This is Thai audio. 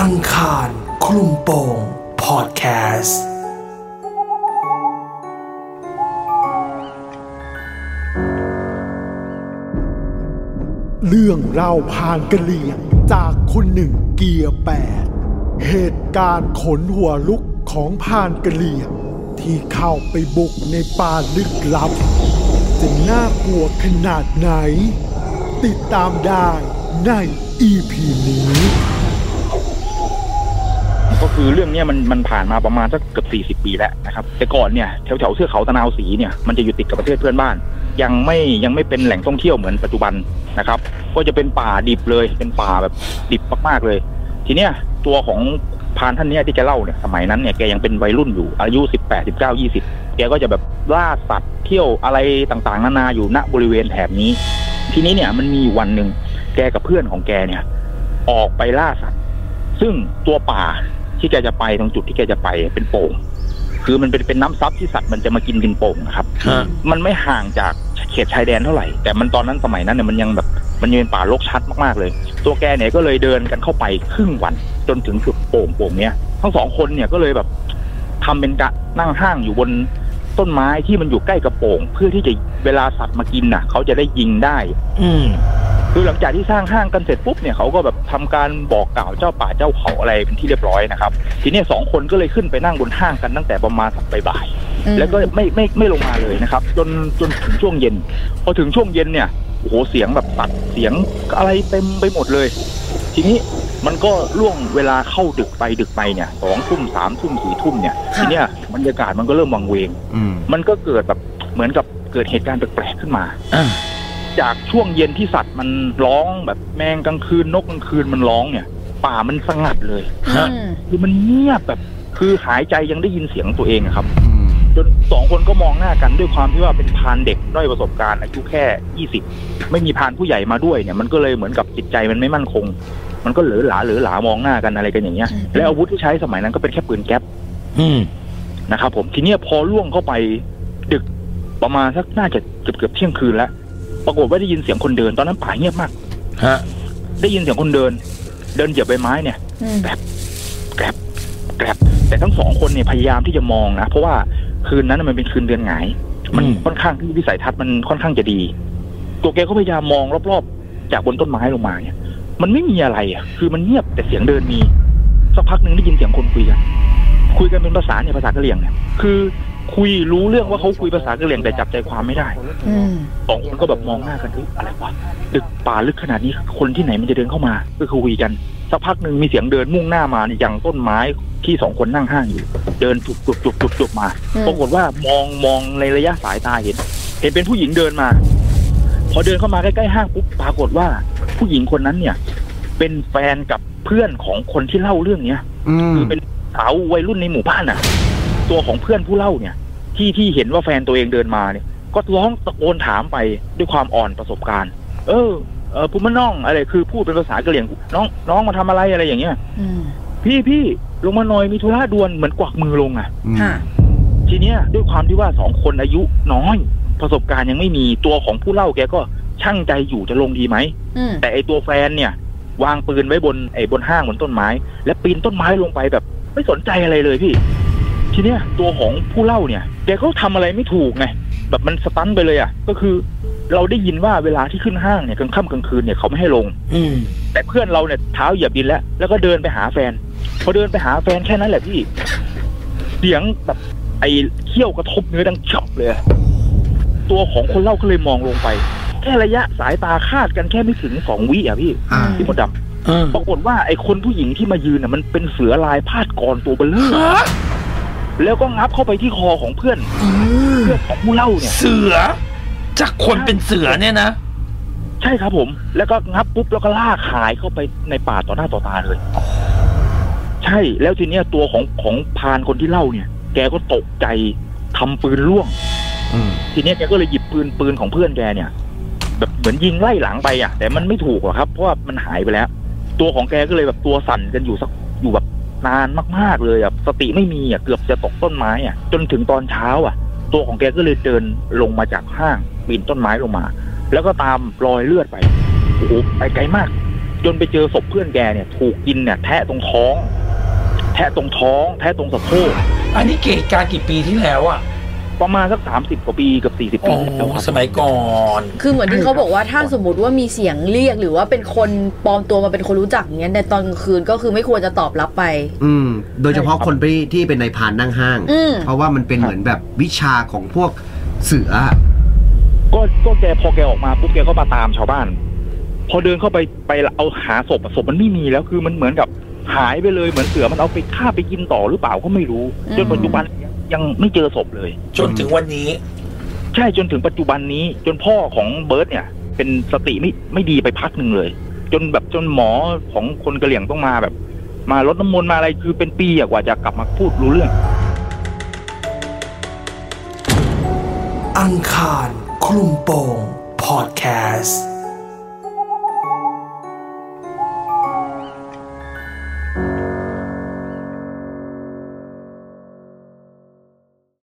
อังคารคลุมโปงพอดแคสต์เรื่องเล่าผ่านกะเหลี่ยงจากคนหนึ่งเกียร์แปดเหตุการณ์ขนหัวลุกของผ่านกะเหลี่ยง ที่เข้าไปบุกในป่าลึกลับ จะน่ากลัวขนาดไหน ติดตามได้ในอีพีนี้ คือเรื่องนี้มันมันผ่านมาประมาณสักเกือบ 40 ปีแล้วนะครับแต่ก่อนเนี่ยแถวแถวเทือกเขาตะนาวสีเนี่ยมันจะอยู่ติดกับประเทศเพื่อนบ้าน ยังไม่ยังไม่เป็นแหล่งท่องเที่ยวเหมือนปัจจุบันนะครับ ก็จะเป็นป่าดิบเลยเป็นป่าแบบดิบมากๆเลย ทีเนี้ยตัวของพานท่านเนี้ยที่แกเล่าเนี่ยสมัยนั้นเนี่ยแกยังเป็นวัยรุ่นอยู่อายุ 18 19 20 แกก็จะแบบล่าสัตว์เที่ยวอะไรต่างๆ นานาอยู่ณบริเวณแถบนี้ ทีนี้เนี่ยมันมีวันหนึ่งแกกับเพื่อนของแกเนี่ย ออกไปล่าสัตว์ ซึ่งตัวป่า ที่แกจะไปตรงจุดที่แกจะไปเป็นโป่ง คือมันเป็นเป็นน้ำซับที่สัตว์มันจะมากินดินโป่งนะครับฮะมันไม่ห่างจากเขตชายแดนเท่าไหร่ แต่มันตอนนั้นสมัยนั้นเนี่ยมันยังแบบมันยังเป็นป่ารกชัดมากๆเลย ตัวแกเนี่ยก็เลยเดินกันเข้าไปครึ่งวัน จนถึงจุดโป่งโป่งเนี้ยทั้งสองคนเนี่ยก็เลยแบบทำเป็นกะนั่งห้างอยู่บนต้นไม้ที่มันอยู่ใกล้กระโป่ง เพื่อที่จะเวลาสัตว์มากินน่ะ เขาจะได้ยิงได้ อืม คือหลังจากที่สร้างห้างกันเสร็จปุ๊บเนี่ยเขาก็แบบทำการบอกกล่าวเจ้าป่าเจ้าเขาอะไรเป็นที่เรียบร้อยนะครับ ทีเนี้ยสองคนก็เลยขึ้นไปนั่งบนห้างกันตั้งแต่ประมาณสักบ่ายๆแล้วก็ไม่ไม่ไม่ลงมาเลยนะครับ จนจนถึงช่วงเย็น พอถึงช่วงเย็นเนี่ยโอ้โหเสียงแบบตัดเสียงอะไรเต็มไปหมดเลย ทีนี้มันก็ล่วงเวลาเข้าดึกไปดึกไปเนี่ยสองทุ่มสามทุ่มสี่ทุ่มเนี่ยทีเนี้ยบรรยากาศมันก็เริ่มวังเวงอืมมันก็เกิดแบบเหมือนกับเกิดเหตุการณ์แปลกๆขึ้นมาอ่า จากช่วงเย็นที่สัตว์มันร้องแบบแมงกลางคืนนกกลางคืนมันร้องเนี่ย ป่ามันสงัดเลยฮะคือมันเงียบแบบ คือหายใจยังได้ยินเสียงตัวเองอะครับอืมจนสองคนก็มองหน้ากันด้วยความที่ว่าเป็นพรานเด็กด้อยประสบการณ์อายุแค่ยี่สิบไม่มีพรานผู้ใหญ่มาด้วยเนี่ย มันก็เลยเหมือนกับจิตใจมันไม่มั่นคง มันก็เหลือหลาเหลือหลามองหน้ากันอะไรกันอย่างเงี้ย แล้วอาวุธที่ใช้สมัยนั้นก็เป็นแค่ปืนแก๊ปอืมนะครับผมทีเนี้ยพอล่วงเข้าไปดึกประมาณสักน่าจะเกือบเกือบเที่ยงคืนแล้ว ปรากฏว่าได้ยินเสียงคนเดิน ตอนนั้นป่าเงียบมากฮะได้ยินเสียงคนเดิน เดินเหยียบใบไม้เนี่ยแกรบแกรบแกรบแต่ทั้งสองคนเนี่ยพยายามที่จะมองนะเพราะว่าคืนนั้นนะมันเป็นคืนเดือนหงาย มันอืมค่อนข้างที่วิสัยทัศน์มันค่อนข้างจะดี ตัวแกก็พยายามมองรอบๆ จากบนต้นไม้ลงมาเนี่ย มันไม่มีอะไรอะ คือมันเงียบแต่เสียงเดินมีสักพักหนึ่งได้ยินเสียงคนคุยกันคุยกันเป็นภาษาเนี่ยภาษากะเหรี่ยงเนี่ยคือ คุยรู้เรื่องว่าเขาคุยภาษากะเหรี่ยงแต่จับใจความไม่ได้สองคนก็แบบมองหน้ากันเฮ้ยอะไรวะดึกป่าลึกขนาดนี้คนที่ไหนมันจะเดินเข้ามา ก็คือคุยกันสักพักหนึ่งมีเสียงเดินมุ่งหน้ามาเนี่ยยังต้นไม้ที่สองคนนั่งห้างอยู่ เดินจุบจุบจุบจุบจุบมาปรากฏว่ามองมองในระยะสายตาเห็น เห็นเป็นผู้หญิงเดินมา พอเดินเข้ามาใกล้ๆห้างปุ๊บปรากฏว่าผู้หญิงคนนั้นเนี่ย เป็นแฟนกับเพื่อนของคนที่เล่าเรื่องเนี้ยอืมคือเป็นสาววัยรุ่นในหมู่บ้านน่ะ ตัวของเพื่อนผู้เล่าเนี่ย ที่ที่เห็นว่าแฟนตัวเองเดินมาเนี่ย ก็ร้องตะโกนถามไปด้วยความอ่อนประสบการณ์ เออเออผู้มะน้องอะไรคือพูดเป็นภาษากะเหรี่ยงน้องน้องมาทำอะไรอะไรอย่างเงี้ยพี่พี่ลงมาหน่อยมีธุระด่วนเหมือนกวักมือลงอะค่ะทีเนี้ยด้วยความที่ว่าสองคนอายุน้อย ประสบการณ์ยังไม่มีตัวของผู้เล่าแกก็ช่างใจอยู่จะลงดีไหมแต่ไอตัวแฟนเนี่ย วางปืนไว้บนไอ้บนห้างบนต้นไม้ และปีนต้นไม้ลงไปแบบ ไม่สนใจอะไรเลยพี่ ทีเนี้ยตัวของผู้เล่าเนี่ยแกก็ทำอะไรไม่ถูกไงแบบมันสตันไปเลยอะ ก็คือ เราได้ยินว่าเวลาที่ขึ้นห้างเนี่ยกลางค่ำกลางคืนเนี่ยเขาไม่ให้ลง อืมแต่เพื่อนเราเนี่ยเท้าเหยียบดินแล้ว แล้วก็เดินไปหาแฟน พอเดินไปหาแฟนแค่นั้นแหละพี่ เสียงแบบไอ้เขี้ยวกระทบเนื้อดังเฉาะเลยอะตัวของคนเล่าก็เลยมองลงไป แค่ระยะสายตาคาดกันแค่ไม่ถึงสองวิอะพี่อ่าพี่มดดำเออปรากฏว่าไอ้คนผู้หญิงที่มายืนน่ะมันเป็นเสือลายพาดกรตัวเบลเลอร์ แล้วก็งับเข้าไปที่คอของเพื่อนเพื่อนของผู้เล่าเนี่ย เสือ จากคนเป็นเสือเนี่ยนะ ใช่ครับผม แล้วก็งับปุ๊บแล้วก็ลากหายเข้าไปในป่าต่อหน้าต่อตาเลย ใช่แล้วทีเนี้ยตัวของของพรานคนที่เล่าเนี่ย แกก็ตกใจทำปืนล่วงอืมทีเนี้ยแกก็เลยหยิบปืนปืนของเพื่อนแกเนี่ยแบบเหมือนยิงไล่หลังไปอะ แต่มันไม่ถูกหรอกครับ เพราะว่ามันหายไปแล้ว ตัวของแกก็เลยแบบตัวสั่นกันอยู่สักอยู่แบบ นานมากๆเลยอะสติไม่มีอะเกือบจะตกต้นไม้อะ จนถึงตอนเช้าอะ ตัวของแกก็เลยเดินลงมาจากห้างปีนต้นไม้ลงมา แล้วก็ตามรอยเลือดไปโอ้โหไปไกลมาก จนไปเจอศพเพื่อนแกเนี่ย ถูกกินเนี่ยแทะตรงท้อง แทะตรงท้อง แทะตรงสะโพกอันนี้เกิดการกี่ปีที่แล้วอะ ประมาณสักสามสิบกว่าปีกับสี่สิบโอ้ปีแล้วครับสมัยก่อน คือเหมือนที่เขาบอกว่าถ้าสมมติว่ามีเสียงเรียกหรือว่าเป็นคนปลอมตัวมาเป็นคนรู้จักอย่างเงี้ยในตอนกลางคืนก็คือไม่ควรจะตอบรับไป อืม โดยเฉพาะคนที่ที่เป็นนายพรานนั่งห้างอืมเพราะว่ามันเป็นเหมือนแบบวิชาของพวกเสือ ก็ก็แกพอแกออกมาปุ๊บแกก็มาตามชาวบ้าน พอเดินเข้าไปไปเอาหาศพอะศพมันไม่มีแล้วคือมันเหมือนกับหายไปเลยเหมือนเสือมันเอาไปฆ่าไปกินต่อหรือเปล่าก็ไม่รู้อืมจนปัจจุบันยั งไม่เจอศพเลย จนถึงวันนี้ ใช่จนถึงปัจจุบันนี้ จนพ่อของเบิร์ตเนี่ย เป็นสติไม่ไม่ดีไปพักหนึ่งเลย จนแบบจนหมอของคนกะเหลี่ยงต้องมาแบบ มาลดน้ำมนต์มาอะไรคือเป็นปีอะกว่าจะกลับมาพูดรู้เรื่อง อังคารคลุมโปงพอดแคสต์